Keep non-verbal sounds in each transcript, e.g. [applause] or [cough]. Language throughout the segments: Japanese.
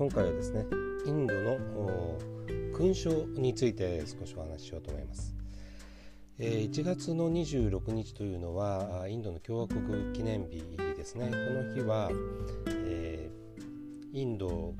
今回はですねインドの勲章について少しお話ししようと思います、1月の26日というのはインドの共和国記念日ですね。この日は、えー、インド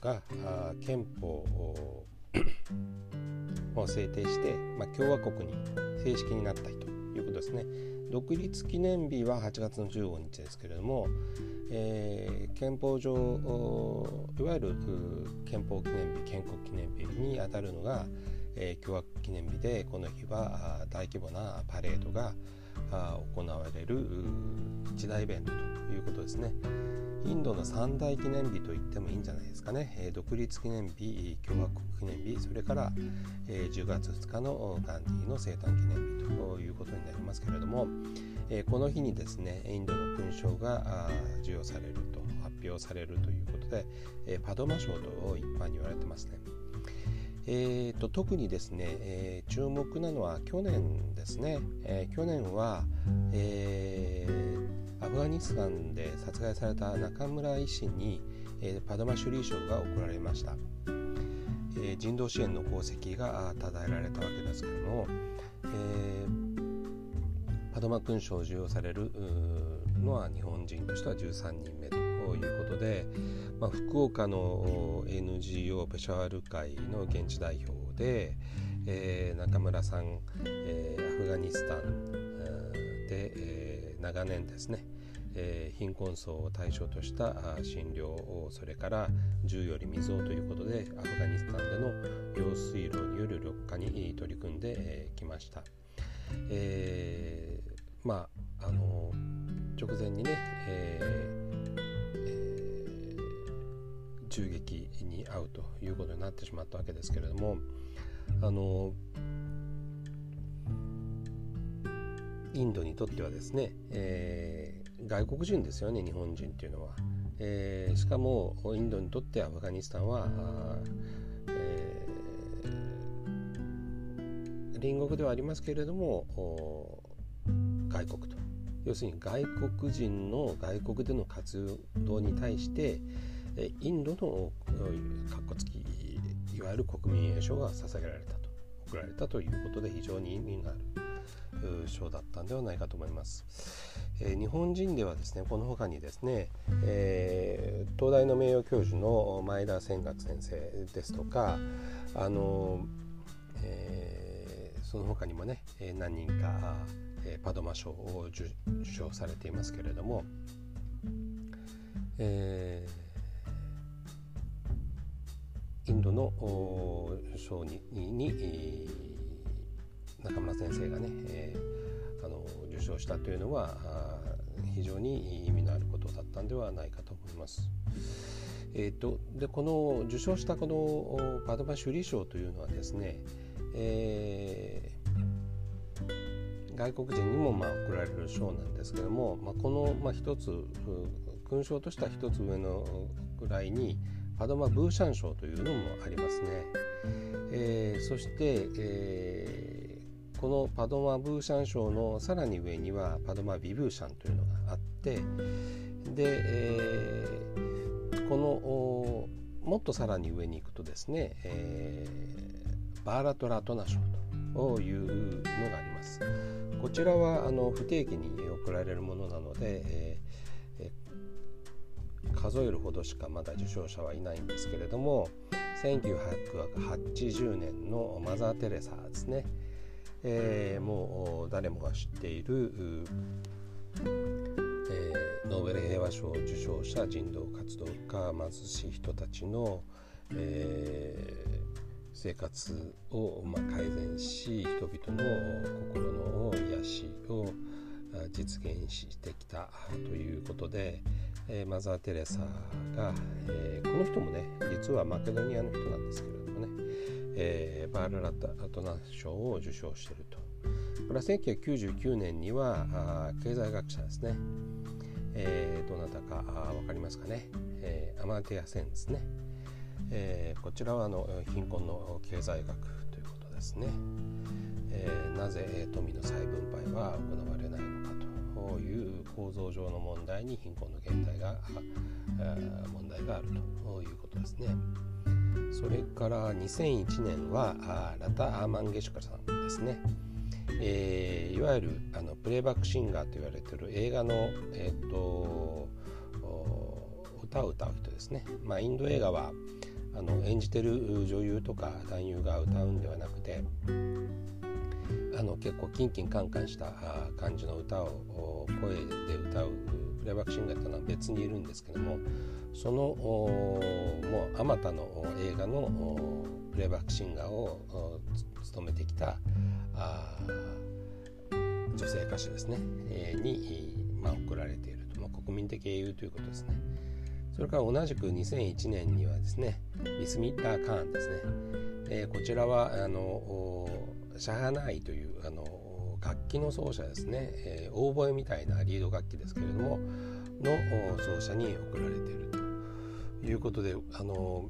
が憲法を制定して、まあ、共和国に正式になった日ということですね。独立記念日は8月の15日ですけれども、えー、憲法上いわゆる憲法記念日建国記念日にあたるのが、えー、共和記念日でこの日は大規模なパレードが行われる一大イベントということですね。インドの三大記念日と言ってもいいんじゃないですかね、独立記念日共和国記念日それから、え、10月2日のガンディの生誕記念日ということになりますけれども、この日にですねインドの勲章が授与されると発表されるということで、パドマ賞と一般に言われてますね。えーと、特にですね、えー、注目なのは去年ですね、えー、去年は、えー、アフガニスタンで殺害された中村医師に、えパドマシュリー賞が贈られました、え人道支援の功績が称えられたわけですけども、えパドマ勲章を授与されるのは日本人としては13人目と。ということで、まあ、福岡の NGO ペシャワル会の現地代表で、えー、中村さん、えー、アフガニスタンで、えー、長年ですね、えー、貧困層を対象とした診療をそれから銃より水をということでアフガニスタンでの用水路による緑化に取り組んできました。えー、まああの直前にね、え撃に遭うということになってしまったわけですけれどもあのインドにとってはですね、えー、外国人ですよね日本人っていうのは、えー、しかもインドにとってアフガニスタンは、えー、隣国ではありますけれども外国と。要するに外国人の外国での活動に対してインドのかっこつきいわゆる国民栄誉賞が捧げられたと贈られたということで非常に意味のある賞だったんではないかと思います。えー、日本人ではですねこの他にですね、えー、東大の名誉教授の前田千岳先生ですとかあの、えー、その他にもね何人か、えパドマ賞を受賞されていますけれども、えーインドの小児に中村先生がね、えー、あの受賞したというのは非常に意味のあることだったんではないかと思います。えーと、でこの受賞したこのパドマ・シュリ賞というのはですね、えー、外国人にもまあ贈られる賞なんですけども、まあ、このまあ一つ勲章としては一つ上のぐらいにパドマ・ブーシャン賞というのもありますね。えー、そして、えー、このパドマ・ブーシャン賞のさらに上にはパドマ・ビブーシャンというのがあってで、えー、このもっとさらに上に行くとですね、えー、バーラト・ラトナ賞というのがあります。こちらはあの不定期に贈られるものなので、え数えるほどしかまだ受賞者はいないんですけれども1980年のマザー・テレサですね、えー、もう誰もが知っている、えー、ノーベル平和賞受賞者人道活動家貧しい人たちの、えー、生活を、まあ、改善し人々の心の癒しを実現してきたということで、えー、マザー・テレサが、えー、この人もね実はマケドニアの人なんですけれどもね、えー、バールラタトナ賞を受賞していると。これは1999年にはあ経済学者ですね、えー、どなたか分かりますかね、えー、アマティア・センですね、えー、こちらはあの貧困の経済学ということですね、えー、なぜ富の再分配は行われないのか。いう構造上の問題に貧困の形態が問題があるということですね。それから2001年はラタ・アーマンゲシュカさんですね。えー、いわゆるあのプレイバックシンガーと言われている映画の、えーと、歌を歌う人ですね。まあ、インド映画はあの演じてる女優とか男優が歌うんではなくてあの結構キンキンカンカンした感じの歌を声で歌うプレイバックシンガーというのは別にいるんですけどもそのもうあまたの映画のプレイバックシンガーを務めてきた女性歌手ですね、えー、に、まあ、贈られていると、まあ、国民的英雄ということですね。それから同じく2001年にはですねビスミッラー・カーンですね、えー、こちらはあのシャハナイというあの楽器の奏者ですね、えー、オーボエみたいなリード楽器ですけれどもの奏者に贈られているということであの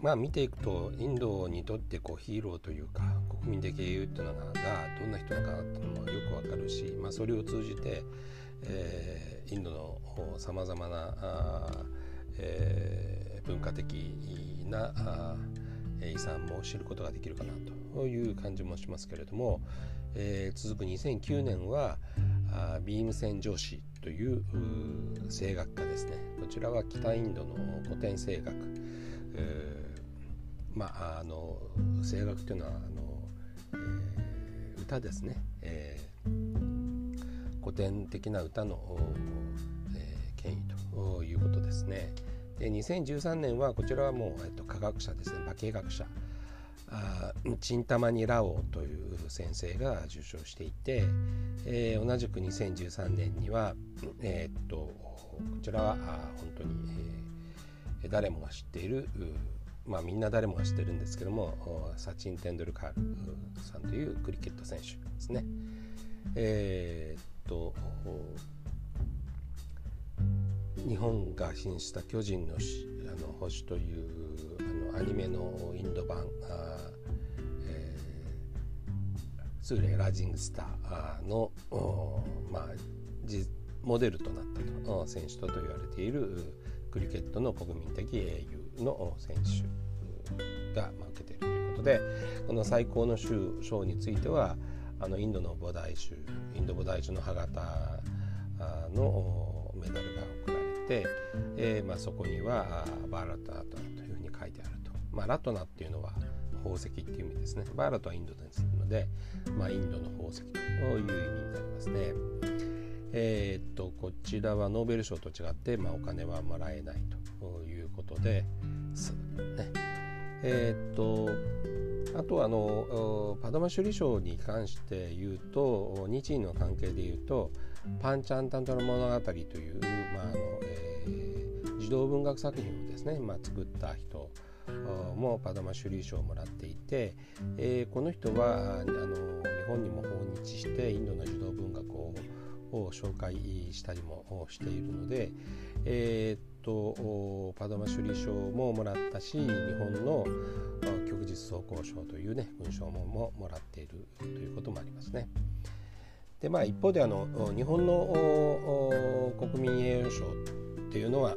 まあ見ていくとインドにとってこうヒーローというか国民的英雄っていうのがどんな人なのかなっていうのもよくわかるし、まあ、それを通じて、えー、インドのさまざまなあ、えー、文化的なあ遺産も知ることができるかなと。という感じもしますけれども、えー、続く2009年はあビームセン上司という声楽家ですね。こちらは北インドの古典声楽、えー、まああの声楽というのはあの、えー、歌ですね、えー、古典的な歌の、えー、権威ということですね。で2013年はこちらはもう、えっと、科学者ですね。化学者。チンタマニ・ラオという先生が受賞していて、えー、同じく2013年には、えー、っとこちらはあ本当に、えー、誰もが知っているまあみんな誰もが知ってるんですけどもサチン・テンドルカールさんというクリケット選手ですね。えー、っと日本が進出した「巨人のあの星」というアニメのインド版あ、えー、スーレ・ラジングスターのまあ、モデルとなったと選手とと言われているクリケットの国民的英雄の選手が、まあ、受けているということでこの最高の賞についてはあのインドの菩提州インド菩提州の歯型のメダルが贈られて、えーまあ、そこにはバーラトナというふうに書いてある、まあ、ラトナっていうのは宝石っていう意味ですね。バーラトはインドですので、まあ、インドの宝石という意味になりますね。えー、っとこちらはノーベル賞と違って、まあ、お金はもらえないということで、ね、えー、っとあとあのパドマ首里賞に関して言うと日印の関係で言うとパンチャンタントの物語という、まああのえー、児童文学作品をですね、まあ、作った人もパドマ・シュリー賞をもらっていて、えー、この人はあの日本にも訪日してインドの児童文学をを紹介したりもしているので、えー、っとパドマ・シュリー賞ももらったし日本の旭日走行賞というね勲章ももらっているということもありますね。でまあ一方であの日本の国民栄誉賞っていうのは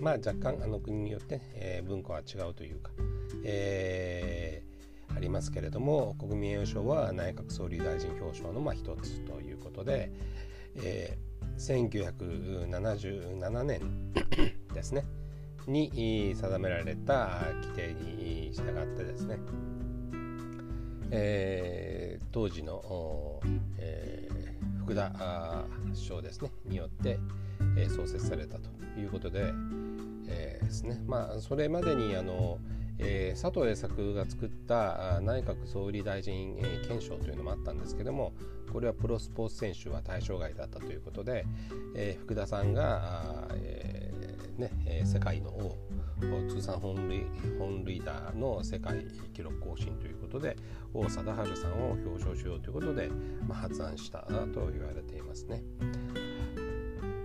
まあ若干あの国によって、えー、文化は違うというか、えー、ありますけれども国民栄誉賞は内閣総理大臣表彰のまあ一つということで、えー、1977年 [coughs] ですねに定められた規定に従ってですね、えー、当時の、えー、福田首相ですねによって、え、創設されたということで、えー、ですねまあそれまでにあの、えー、佐藤栄作が作った内閣総理大臣、えー、憲章というのもあったんですけどもこれはプロスポーツ選手は対象外だったということで、えー、福田さんが、えーねえ、世界の王通算本塁本塁打の世界記録更新ということで王貞治さんを表彰しようということで、まあ、発案したと言われていますね。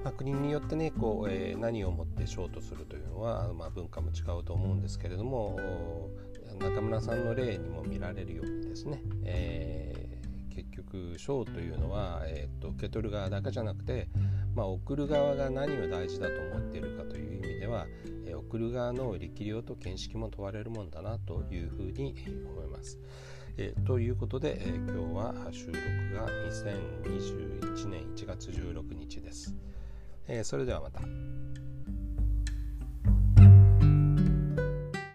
まあ、国によってねこう、えー、何をもってショートするというのは、まあ、文化も違うと思うんですけれども中村さんの例にも見られるようにですね、えー、結局賞というのは、えーと、受け取る側だけじゃなくて、まあ、送る側が何を大事だと思っているかという意味では、えー、送る側の力量と見識も問われるもんだなというふうに思います。えー、ということで、えー、今日は収録が2021年1月16日です。えそれではまた。